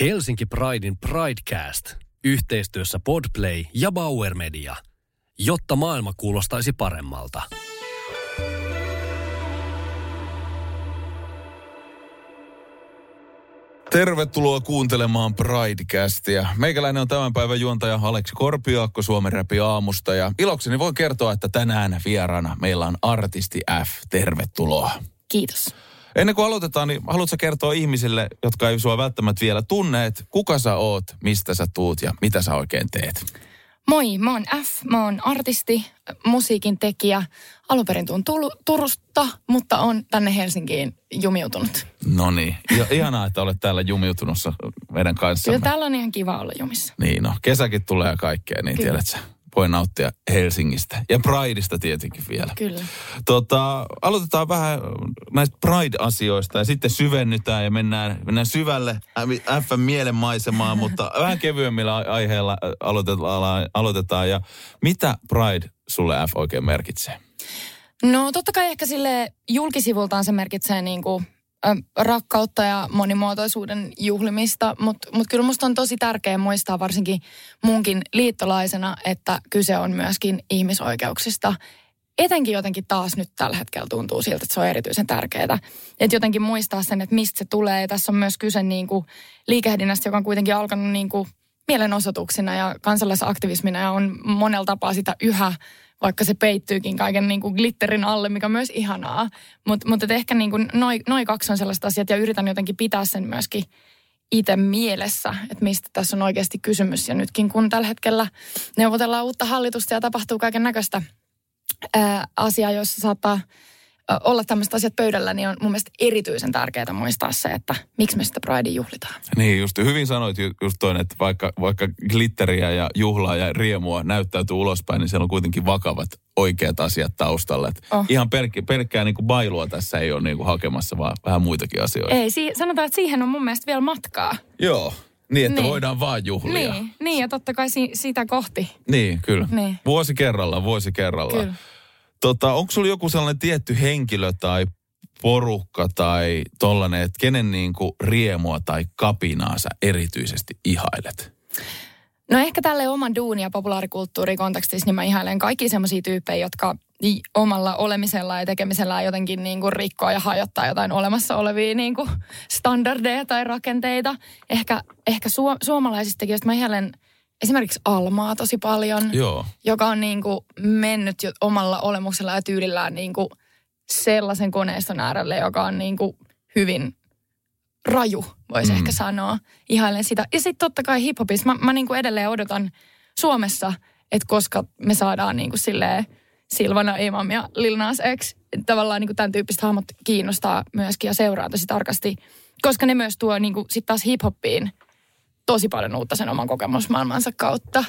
Helsinki Pridein Pridecast yhteistyössä Podplay ja Bauer Media, jotta maailma kuulostaisi paremmalta. Tervetuloa kuuntelemaan Pridecastia. Meikäläinen on tämän päivän juontaja Aleksi Korpiaakko Suomen Räpi aamusta ja ilokseni voin kertoa, että tänään vieraana meillä on Artisti F. Tervetuloa. Kiitos. Ennen kuin aloitetaan, niin haluatko kertoa ihmisille, jotka ei sua välttämättä vielä tunne, että kuka sä oot, mistä sä tuut ja mitä sä oikein teet? Moi, mä oon F, mä oon artisti, musiikin tekijä. Alun perin tuun Turusta, mutta on tänne Helsinkiin jumiutunut. No niin, ihanaa, että olet täällä jumiutunut meidän kanssa. Kyllä täällä on ihan kiva olla jumissa. Niin no, kesäkin tulee ja kaikkea, niin Kyllä. tiedät sä voi nauttia Helsingistä. Ja Prideista tietenkin vielä. Kyllä. Tota, aloitetaan vähän näistä Pride-asioista ja sitten syvennytään ja mennään, mennään syvälle F mielenmaisemaan, mutta vähän kevyemmillä aiheilla aloitetaan, aloitetaan. Ja mitä Pride sulle F oikein merkitsee? No totta kai ehkä sille julkisivultaan se merkitsee niin kuin rakkautta ja monimuotoisuuden juhlimista, mutta mut kyllä musta on tosi tärkeää muistaa varsinkin munkin liittolaisena, että kyse on myöskin ihmisoikeuksista. Etenkin jotenkin taas nyt tällä hetkellä tuntuu siltä, että se on erityisen tärkeää. Että jotenkin muistaa sen, että mistä se tulee. Ja tässä on myös kyse niin kuin liikehdinnästä, joka on kuitenkin alkanut niin kuin mielenosoituksina ja kansalaisaktivismina ja on monella tapaa sitä yhä vaikka se peittyykin kaiken niin kuin glitterin alle, mikä on myös ihanaa. Mutta mut ehkä niin kuin noi, noi kaksi on sellaiset asiat ja yritän jotenkin pitää sen myöskin itse mielessä, että mistä tässä on oikeasti kysymys. Ja nytkin kun tällä hetkellä neuvotellaan uutta hallitusta ja tapahtuu kaiken näköistä asiaa, jossa saattaa olla tämmöiset asiat pöydällä, niin on mun mielestä erityisen tärkeää muistaa se, että miksi me sitä Pridea juhlitaan. Niin, just hyvin sanoit just toinen, että vaikka, vaikka glitteriä ja juhlaa ja riemua näyttäytyy ulospäin, niin siellä on kuitenkin vakavat oikeat asiat taustalla. Oh. Ihan pelk- pelkkää niin kuin bailua tässä ei ole niin kuin hakemassa, vaan vähän muitakin asioita. Ei, si- sanotaan, että siihen on mun mielestä vielä matkaa. Joo. Niin, että niin. voidaan vaan juhlia. Niin, niin ja totta kai si- sitä kohti. Niin, kyllä. Niin. Vuosi kerrallaan, vuosi kerrallaan. Kyllä. Tota, onko sulla joku sellainen tietty henkilö tai porukka tai tollainen, että kenen niin kuin riemua tai kapinaa sä erityisesti ihailet? No ehkä tälle oman duuni- ja populaarikulttuurikontekstissa niin mä ihailen kaikki semmoisia tyyppejä, jotka omalla olemisella ja tekemisellä jotenkin niin kuin rikkoa ja hajottaa jotain olemassa olevia niin kuin standardeja tai rakenteita. Ehkä, ehkä su- suomalaisista tekijöistä mä ihailen – esimerkiksi Almaa tosi paljon, Joo. joka on niin kuin mennyt jo omalla olemuksella ja tyylillään niin kuin sellaisen koneiston äärelle, joka on niin kuin hyvin raju, voisi mm. ehkä sanoa. Ihailen sitä. Ja sitten totta kai hiphopissa. Mä, mä niin kuin edelleen odotan Suomessa, että koska me saadaan niin kuin silleen Silvana Imam ja Lil Nas X, tavallaan niin kuin tämän tyyppiset hahmot kiinnostaa myöskin ja seuraa tosi tarkasti. Koska ne myös tuo niin kuin sit taas hiphoppiin – tosi paljon uutta sen oman kokemusmaailmansa kautta.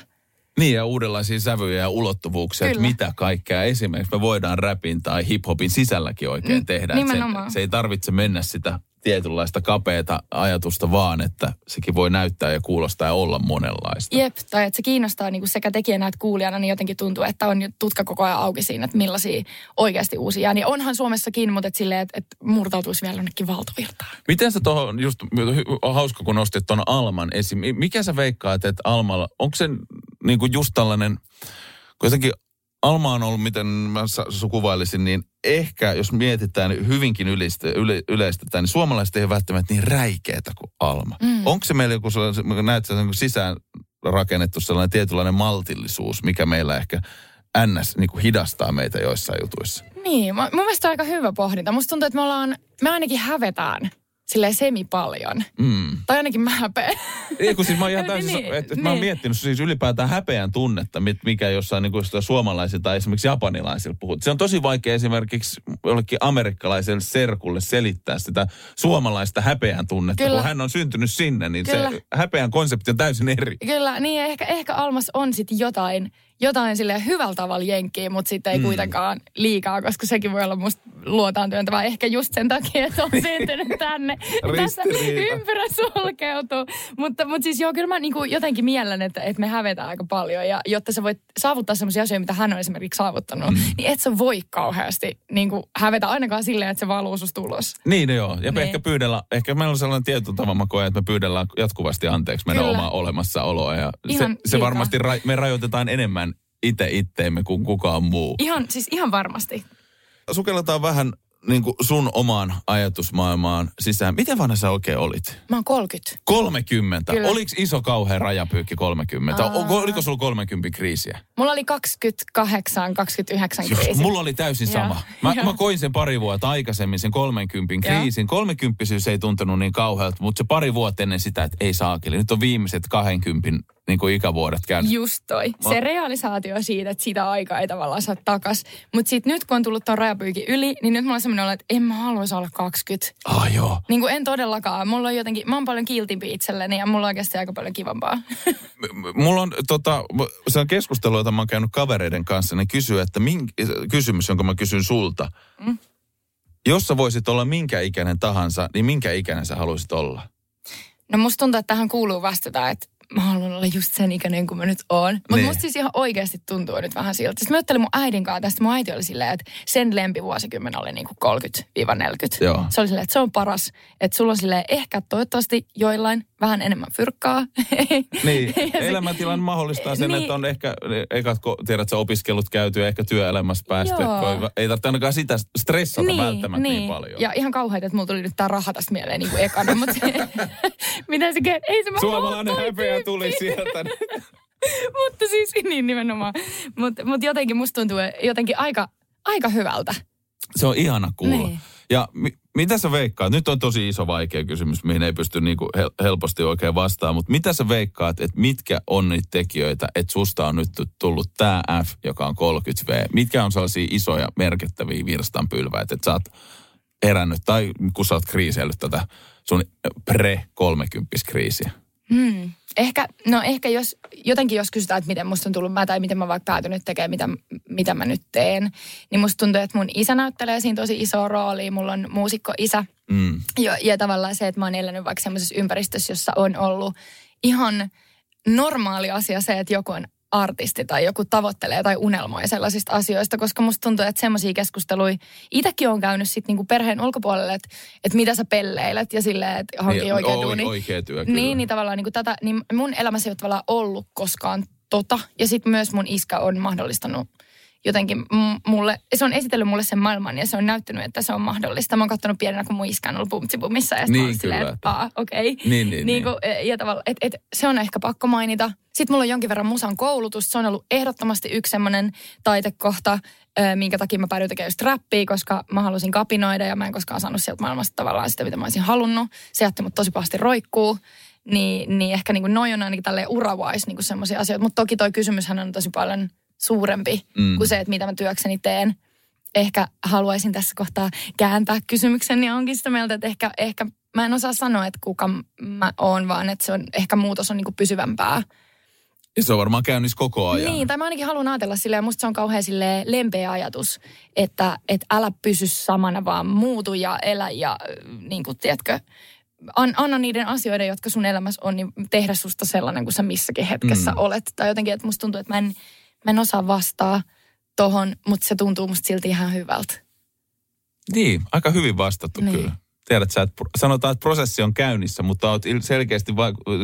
Niin ja uudenlaisia sävyjä ja ulottuvuuksia, Kyllä. että mitä kaikkea esimerkiksi me voidaan rapin tai hiphopin sisälläkin oikein tehdä. Nimenomaan. Se, se ei tarvitse mennä sitä tietynlaista kapeata ajatusta vaan, että sekin voi näyttää ja kuulostaa ja olla monenlaista. Jep, tai että se kiinnostaa niin kuin sekä tekijänä että kuulijana, niin jotenkin tuntuu, että on tutka koko ajan auki siinä, että millaisia oikeasti uusia. Niin onhan Suomessakin, mutta et silleen, että, että murtautuisi vielä jonnekin valtavirtaan. Miten sä tuohon, just hauska kun nostit tuon Alman esiin, mikä sä veikkaat, että Almalla, onko se niin kuin just tällainen, jotenkin Alma on ollut, miten mä sukuvailisin, niin ehkä, jos mietitään hyvinkin ylistä, yle, yleistetään, niin suomalaiset ei ole välttämättä niin räikeitä kuin Alma. Mm. Onko se meillä joku sellainen, näet sen niin sisään rakennettu sellainen tietynlainen maltillisuus, mikä meillä ehkä ns. Niin kuin hidastaa meitä joissain jutuissa? Niin, mun mielestä on aika hyvä pohdinta. Musta tuntuu, että me ollaan, me ainakin hävetään silleen semi paljon. Mm. Tai ainakin mä häpeän. Ei, kun siis mä oon ihan täysin, niin, että niin. mä oon niin. miettinyt siis ylipäätään häpeän tunnetta, mikä jossain niin kuin suomalaisilla tai esimerkiksi japanilaisilla puhut. Se on tosi vaikea esimerkiksi jollekin amerikkalaiselle serkulle selittää sitä suomalaista häpeän tunnetta, Kyllä. kun hän on syntynyt sinne, niin Kyllä. se häpeän konsepti on täysin eri. Kyllä, niin ehkä, ehkä Almas on sitten jotain, jotain sille hyvällä tavalla jenkkiä, mutta sitten ei mm. kuitenkaan liikaa, koska sekin voi olla musta luotaan työntävää. Ehkä just sen takia, että on syntynyt tänne. Tässä ympyrä sulkeutuu. Mutta, mutta siis joo, kyllä mä niin kuin jotenkin miellän, että, että me hävetään aika paljon. Ja jotta sä voit saavuttaa sellaisia asioita, mitä hän on esimerkiksi saavuttanut, mm. niin et sä voi kauheasti niin kuin hävetä ainakaan silleen, että se valuu susta ulos. Niin, no joo. Ja niin. ehkä pyydellä, ehkä meillä on sellainen tietty tava, mä koen, että me pyydellään jatkuvasti anteeksi meidän Kyllä. omaa olemassaoloa. Ja se, se varmasti ra- me rajoitetaan enemmän itse itteemme kuin kukaan muu. Ihan, siis ihan varmasti. Sukelletaan vähän niin kuin sun omaan ajatusmaailmaan sisään. Miten vanha sä oikein olit? Mä oon 30. 30? Kyllä. Oliko iso kauhean rajapyykki 30? Aa. Oliko sulla 30 kriisiä? Mulla oli 28, 29 kriisiä. Mulla oli täysin sama. Mä, mä koin sen pari vuotta aikaisemmin, sen 30 kriisin. 30 ei tuntunut niin kauhealta, mutta se pari vuotta ennen sitä, että ei saakeli. Nyt on viimeiset 20 niin kuin ikävuodet käynyt. Just toi. Mä... Se realisaatio siitä, että sitä aikaa ei tavallaan saa takas. Mutta sitten nyt kun on tullut tuon rajapyykin yli, niin nyt mulla on semmoinen olo, että en mä haluaisi olla 20. Ah joo. Niin kuin en todellakaan. Mulla on jotenkin, mä oon paljon kiltimpi itselleni ja mulla on oikeasti aika paljon kivampaa. M- mulla on tota, se on keskustelu, jota mä oon käynyt kavereiden kanssa. Ne kysyy, että mink, kysymys, jonka mä kysyn sulta. Mm. Jos sä voisit olla minkä ikäinen tahansa, niin minkä ikäinen sä haluaisit olla? No musta tuntuu, että tähän kuuluu vastata, että mä haluan olla just sen ikäinen kuin mä nyt oon. Mutta niin. musta siis ihan oikeasti tuntuu nyt vähän siltä. Sitten mä ajattelin mun äidin kanssa tästä. Mun äiti oli silleen, että sen lempivuosikymmen oli niinku 30-40. Joo. Se oli silleen, että se on paras. Että sulla on silleen ehkä toivottavasti joillain vähän enemmän fyrkkaa. Niin, elämäntilan mahdollistaa sen, niin. että on ehkä, ekat, tiedät sä, opiskelut käyty ja ehkä työelämässä päästy. Ei tarvitse ainakaan sitä stressata niin, välttämättä niin. niin paljon. Ja ihan kauheita, että mulla tuli nyt tää raha tästä mieleen niin kuin ekana. mutta miten se, ei se Suomalainen häpeä tuli sieltä. mutta siis niin nimenomaan. Mutta mut jotenkin musta tuntuu jotenkin aika, aika hyvältä. Se on ihana kuulla. Niin. Ja mi- mitä sä veikkaat? Nyt on tosi iso vaikea kysymys, mihin ei pysty niinku hel- helposti oikein vastaamaan, mutta mitä sä veikkaat, että mitkä on niitä tekijöitä, että susta on nyt tullut tämä F, joka on 30V? Mitkä on sellaisia isoja merkittäviä virstanpylväitä, että sä oot herännyt tai kun sä oot kriiseillyt tätä sun pre-30-kriisiä? Hmm. Ehkä, no ehkä jos, jotenkin jos kysytään, että miten musta on tullut mä tai miten mä vaikka päätynyt tekemään, mitä, mitä mä nyt teen, niin musta tuntuu, että mun isä näyttelee siinä tosi iso rooli. Mulla on muusikko isä. Mm. Ja, ja tavallaan se, että mä oon elänyt vaikka semmoisessa ympäristössä, jossa on ollut ihan normaali asia se, että joku on artisti tai joku tavoittelee tai unelmoi sellaisista asioista, koska musta tuntuu, että semmoisia keskusteluja itsekin on käynyt sitten niinku perheen ulkopuolelle, että, että mitä sä pelleilet ja silleen, että hanki niin, oikea duuni. Oikea työ, kyllä. Niin, niin tavallaan niinku tätä, niin mun elämässä ei ole tavallaan ollut koskaan tota. Ja sitten myös mun iskä on mahdollistanut jotenkin mulle, se on esitellyt mulle sen maailman ja se on näyttänyt, että se on mahdollista. Mä oon katsonut pienenä, kun mun iskä on ollut bumtsibumissa ja niin, sitten silleen, että okei. Okay. Niin, niin, niin. Kun, e, ja tavalla, et, et, se on ehkä pakko mainita. Sitten mulla on jonkin verran musan koulutus. Se on ollut ehdottomasti yksi semmoinen taitekohta, minkä takia mä päädyin tekemään just rappia, koska mä halusin kapinoida ja mä en koskaan saanut sieltä maailmasta tavallaan sitä, mitä mä olisin halunnut. Se jätti mut tosi pahasti roikkuu. Niin, niin ehkä niin kuin noin on ainakin tälleen urawais niin semmoisia asioita. Mutta toki toi kysymyshän on tosi paljon suurempi mm. kuin se, että mitä mä työkseni teen. Ehkä haluaisin tässä kohtaa kääntää kysymyksen ja onkin sitä mieltä, että ehkä, ehkä mä en osaa sanoa, että kuka mä oon, vaan että se on, ehkä muutos on niin kuin pysyvämpää. Ja se on varmaan käynnissä koko ajan. Niin, tai mä ainakin haluan ajatella silleen, musta se on kauhean sille lempeä ajatus, että, että älä pysy samana, vaan muutu ja elä ja niin kuin, tiedätkö, an, anna niiden asioiden, jotka sun elämässä on, niin tehdä susta sellainen kuin sä missäkin hetkessä mm. olet. Tai jotenkin, että musta tuntuu, että mä en, mä en osaa vastaa tohon, mutta se tuntuu musta silti ihan hyvältä. Niin, aika hyvin vastattu niin. kyllä. Tiedät sä, että sanotaan, että prosessi on käynnissä, mutta oot selkeästi,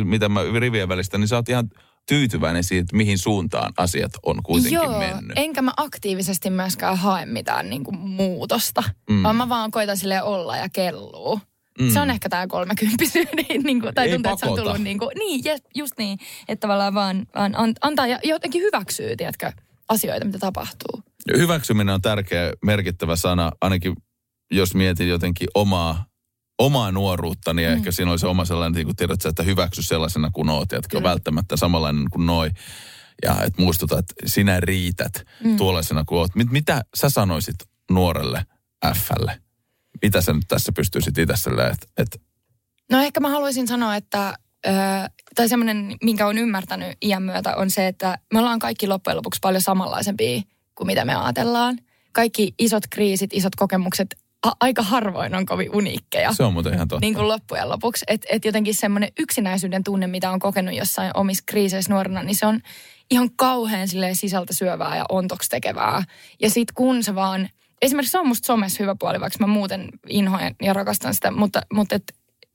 mitä mä rivien välistä, niin sä oot ihan tyytyväinen siitä, mihin suuntaan asiat on kuitenkin Joo, mennyt. enkä mä aktiivisesti myöskään hae mitään niin kuin muutosta, mm. vaan mä vaan koitan sille olla ja kelluu. Mm. Se on ehkä tämä kolmekymppisyyden, niin kuin, tai tuntuu, että se on tullut niin kuin, niin, just niin, että tavallaan vaan, vaan antaa ja jotenkin hyväksyy, tiedätkö, asioita, mitä tapahtuu. Hyväksyminen on tärkeä, merkittävä sana, ainakin jos mietin jotenkin omaa, omaa nuoruutta, niin mm. ehkä siinä oli se oma sellainen, niin kuin tiedät, että hyväksy sellaisena kuin oot, että välttämättä samanlainen kuin noi. Ja että muistuta, että sinä riität mm. tuollaisena kuin oot. Mit, mitä sä sanoisit nuorelle Flle? Mitä sä nyt tässä pystyisit itse että, että No ehkä mä haluaisin sanoa, että öö, tai semmoinen, minkä on ymmärtänyt iän myötä, on se, että me ollaan kaikki loppujen lopuksi paljon samanlaisempia kuin mitä me ajatellaan. Kaikki isot kriisit, isot kokemukset aika harvoin on kovin uniikkeja. Se on muuten ihan totta. Niin kuin loppujen lopuksi. Että et jotenkin semmoinen yksinäisyyden tunne, mitä on kokenut jossain omissa kriiseissä nuorena, niin se on ihan kauhean sisältä syövää ja ontoksi tekevää. Ja sit kun se vaan, esimerkiksi se on musta somessa hyvä puoli, vaikka mä muuten inhoen ja rakastan sitä, mutta, mutta et,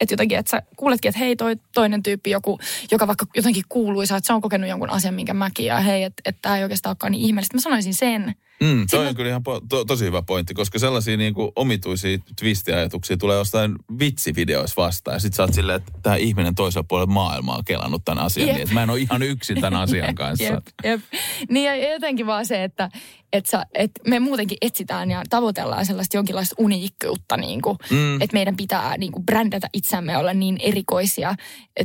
et jotenkin, että sä kuuletkin, että hei toi toinen tyyppi, joku, joka vaikka jotenkin kuuluisa, että se on kokenut jonkun asian, minkä mäkin, ja hei, että et tämä ei oikeastaan olekaan niin ihmeellistä. Mä sanoisin sen. Mm, toi on kyllä ihan po- to- tosi hyvä pointti, koska sellaisia niin kuin omituisia twistiajatuksia tulee jostain vitsivideoissa vastaan. Ja sit sä oot silleen, että tämä ihminen toisella puolella maailmaa on kelannut tämän asian Jep. niin, että mä en ole ihan yksin tämän asian kanssa. Jep, jep. Niin ja jotenkin vaan se, että, että, sä, että me muutenkin etsitään ja tavoitellaan sellaista jonkinlaista uniikkiutta, niin kuin, Mm. että meidän pitää niin kuin brändätä itseämme olla niin erikoisia.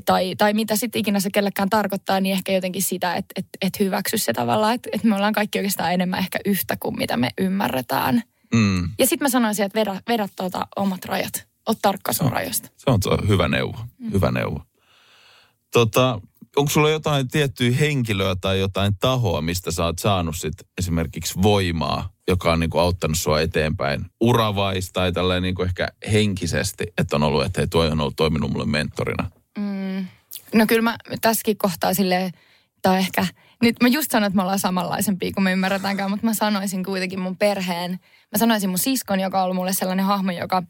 Tai, tai mitä sitten ikinä se kellekään tarkoittaa, niin ehkä jotenkin sitä, että, että, että hyväksy se tavallaan, että, että me ollaan kaikki oikeastaan enemmän ehkä yhtä kuin mitä me ymmärretään. Mm. Ja sitten mä sanoisin, että vedä, vedä tuota omat rajat. Oot tarkka sun rajoista. Se on to- hyvä neuvo. Mm. Hyvä neuvo. Tota, onko sulla jotain tiettyä henkilöä tai jotain tahoa, mistä sä oot saanut sit esimerkiksi voimaa, joka on niinku auttanut sua eteenpäin uravais tai tälleen niinku ehkä henkisesti, että on ollut, että hei, tuo on ollut toiminut mulle mentorina. Mm. No kyllä mä tässäkin kohtaa silleen, tai ehkä, nyt mä just sanoin, että me ollaan samanlaisempia kuin me ymmärretäänkään, mutta mä sanoisin kuitenkin mun perheen, mä sanoisin mun siskon, joka on ollut mulle sellainen hahmo, joka,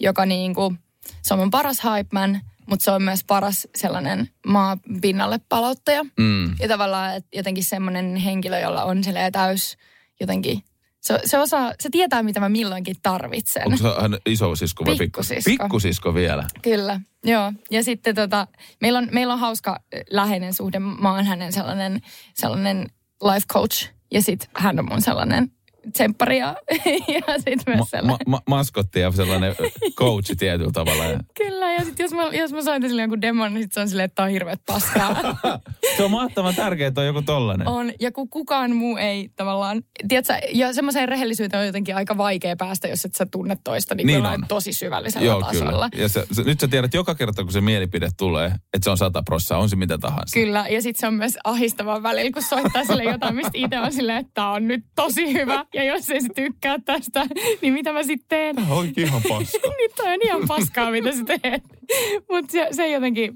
joka niin kuin, se on mun paras hype man, mutta se on myös paras sellainen maa pinnalle palauttaja. Mm. Ja tavallaan jotenkin semmoinen henkilö, jolla on täys jotenkin, se, se, osaa, se tietää, mitä mä milloinkin tarvitsen. Onko se hän isosisko vai pikkusisko? Pikkusisko. Vielä. Kyllä, joo. Ja sitten tota, meillä on, meillä on hauska äh, läheinen suhde. Mä oon hänen sellainen, sellainen life coach ja sitten hän on mun sellainen tsemppari ja, ja sitten myös Ma- sellainen. ma- ma- maskotti ja sellainen coachi tietyllä tavalla. Kyllä, ja sitten jos mä, jos mä soitan sille jonkun demon, niin sit se on silleen, että tää on hirveet paskaa. Se on mahtavan tärkeää, että on joku tollanen. on, ja kun kukaan muu ei tavallaan, tiedätkö, ja semmoiseen rehellisyyteen on jotenkin aika vaikea päästä, jos et sä tunne toista niin, Niin on. tosi syvällisellä Joo, tasolla. kyllä. Ja se, se, nyt sä tiedät joka kerta, kun se mielipide tulee, että se on sata prossaa, on se mitä tahansa. Kyllä, ja sitten se on myös ahistavaa välillä, kun soittaa sille jotain, mistä itse on silleen, että tää on nyt tosi hyvä. Ja jos ei se tykkää tästä, niin mitä mä sitten teen? Tämä onkin ihan paska. niin toi on ihan paskaa, mitä sä teet. Mutta se, se jotenkin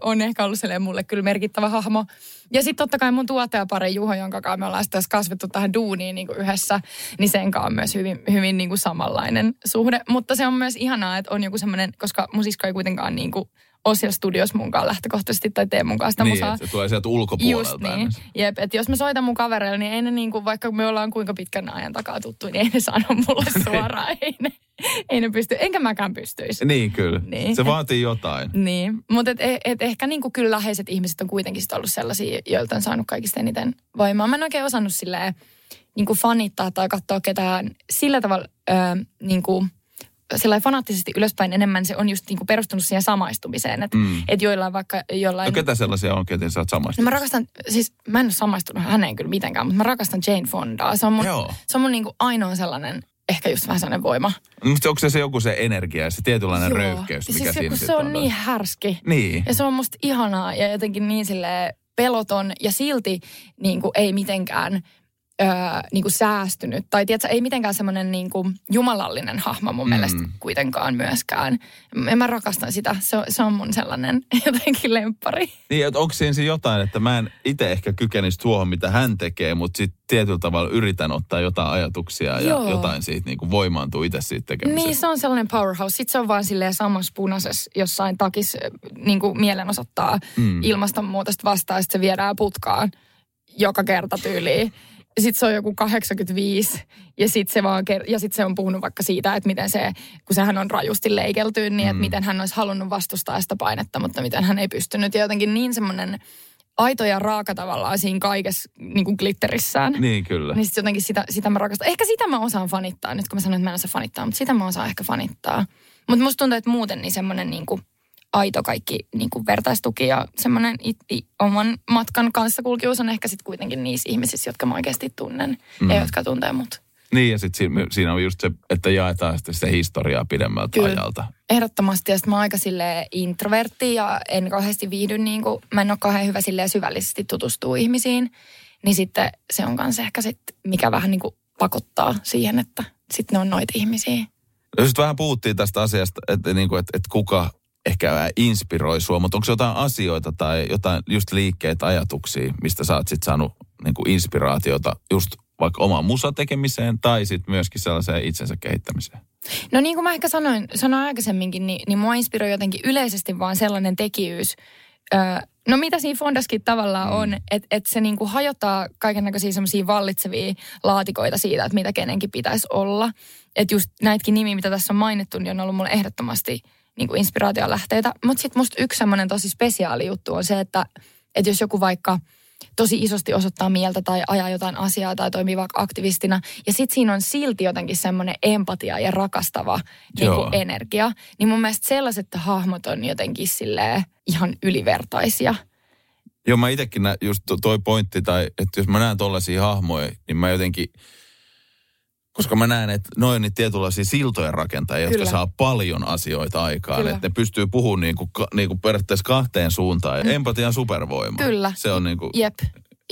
on ehkä ollut mulle kyllä merkittävä hahmo. Ja sitten totta kai mun tuottajapari Juho, jonka kanssa me ollaan tässä kasvettu tähän duuniin niin yhdessä, niin sen kanssa on myös hyvin, hyvin niin samanlainen suhde. Mutta se on myös ihanaa, että on joku semmoinen, koska mun sisko ei kuitenkaan niin kuin ole siellä studiossa mun kanssa lähtökohtaisesti tai tee mun kanssa sitä niin, musaa. se tulee sieltä Just ulkopuolelta. niin. aina. Jep, että jos mä soitan mun kavereille, niin ei ne niinku, vaikka me ollaan kuinka pitkän ajan takaa tuttu, niin ei ne sano mulle suoraan. ei, ne, ei ne pysty, enkä mäkään pystyisi. Niin, kyllä. Niin. Se vaatii jotain. Niin, mutta et, et ehkä niinku kyllä läheiset ihmiset on kuitenkin sit ollut sellaisia, joilta on saanut kaikista eniten voimaa. Mä en oikein osannut silleen niinku fanittaa tai katsoa ketään sillä tavalla öö, niinku, sillä fanaattisesti ylöspäin enemmän se on just niinku perustunut siihen samaistumiseen. Että Mm. et joillain vaikka jollain... No ketä sellaisia on, ketä sä oot No samaistunut? mä rakastan, siis mä en ole samaistunut häneen kyllä mitenkään, mutta mä rakastan Jane Fondaa. Se on mun, Joo. se on mun niinku ainoa sellainen, ehkä just vähän sellainen voima. Mutta onko se, se joku se energia ja se tietynlainen Joo. röyhkeys, siis mikä se, siinä se on niin härski. Niin. Ja se on musta ihanaa ja jotenkin niin sille peloton ja silti niin kuin ei mitenkään öö, niin kuin säästynyt. Tai tiedätkö, ei mitenkään semmoinen niin kuin jumalallinen hahmo mun Mm. mielestä kuitenkaan myöskään. En mä rakastan sitä. Se on, se on mun sellainen jotenkin lemppari. Niin, että onko siinä se jotain, että mä en itse ehkä kykenisi tuohon, mitä hän tekee, mutta sitten tietyllä tavalla yritän ottaa jotain ajatuksia ja Joo. jotain siitä niin kuin voimaantuu itse siitä tekemisestä. Niin, se on sellainen powerhouse. Sitten se on vaan silleen samassa punaisessa jossain takis niin kuin mielenosoittaa mm. ilmastonmuutosta vastaan, sitten se viedään putkaan joka kerta tyyliin. Sitten se on joku 85 ja sitten se, vaan, ker- ja sit se on puhunut vaikka siitä, että miten se, kun sehän on rajusti leikelty, niin että Mm. miten hän olisi halunnut vastustaa sitä painetta, mutta miten hän ei pystynyt. Ja jotenkin niin semmoinen aito ja raaka tavallaan siinä kaikessa niin kuin glitterissään. Niin, kyllä. Niin sit jotenkin sitä, sitä mä rakastan. Ehkä sitä mä osaan fanittaa, nyt kun mä sanoin, että mä en osaa fanittaa, mutta sitä mä osaan ehkä fanittaa. Mutta musta tuntuu, että muuten niin semmoinen niinku aito kaikki niinku vertaistuki ja semmoinen it, it, oman matkan kanssa kulkius on ehkä sitten kuitenkin niissä ihmisissä, jotka mä oikeasti tunnen mm. ja jotka tuntee mut. Niin ja sitten siinä, siinä on just se, että jaetaan sitten sitä historiaa pidemmältä Kyllä. ajalta. Ehdottomasti, ja sitten mä oon aika silleen introvertti ja en kauheasti viihdy, niin kuin, mä en ole kauhean hyvä silleen syvällisesti tutustua ihmisiin. Niin sitten se on kanssa ehkä sit, mikä vähän niin kuin pakottaa siihen, että sitten ne on noita ihmisiä. Jos nyt vähän puhuttiin tästä asiasta, että, niin kuin, että, että kuka ehkä vähän inspiroi sua, mutta onko jotain asioita tai jotain just liikkeitä, ajatuksia, mistä sä oot sit saanut niin kuin inspiraatiota just vaikka omaan musatekemiseen tai sitten myöskin sellaiseen itsensä kehittämiseen? No niin kuin mä ehkä sanoin, sanoin aikaisemminkin, niin, niin mua inspiroi jotenkin yleisesti vaan sellainen tekijyys, öö, no mitä siinä Fondaskin tavallaan mm. on, että et se niinku hajottaa kaiken näköisiä semmoisia vallitsevia laatikoita siitä, että mitä kenenkin pitäisi olla. Että just näitäkin nimiä, mitä tässä on mainittu, niin on ollut mulle ehdottomasti niinku inspiraation lähteitä. Mutta sitten musta yksi semmoinen tosi spesiaali juttu on se, että, että jos joku vaikka – tosi isosti osoittaa mieltä tai ajaa jotain asiaa tai toimii vaikka aktivistina. Ja sitten siinä on silti jotenkin semmoinen empatia ja rakastava niin kuin energia. Niin mun mielestä sellaiset hahmot on jotenkin silleen ihan ylivertaisia. Joo, mä itsekin nä, just toi pointti, tai että jos mä näen tollaisia hahmoja, niin mä jotenkin, koska mä näen, että noin niitä tietynlaisia siltojen rakentajia, Kyllä. jotka saa paljon asioita aikaan. Kyllä. Että ne pystyy puhumaan niin kuin, niin kuin periaatteessa kahteen suuntaan. Ja mm. empatian supervoima. Kyllä. Se on niin kuin... Jep.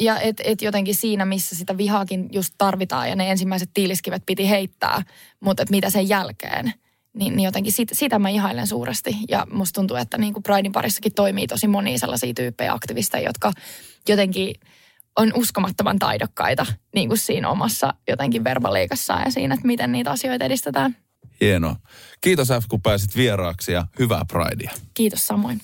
Ja et, et jotenkin siinä, missä sitä vihaakin just tarvitaan ja ne ensimmäiset tiiliskivet piti heittää, mutta mitä sen jälkeen, niin, niin jotenkin sit, sitä mä ihailen suuresti. Ja musta tuntuu, että niin kuin Pridein parissakin toimii tosi monia sellaisia tyyppejä aktivisteja, jotka jotenkin on uskomattoman taidokkaita niin kuin siinä omassa jotenkin verbaliikassaan ja siinä, että miten niitä asioita edistetään. Hienoa. Kiitos F, kun pääsit vieraaksi ja hyvää Pridea. Kiitos samoin.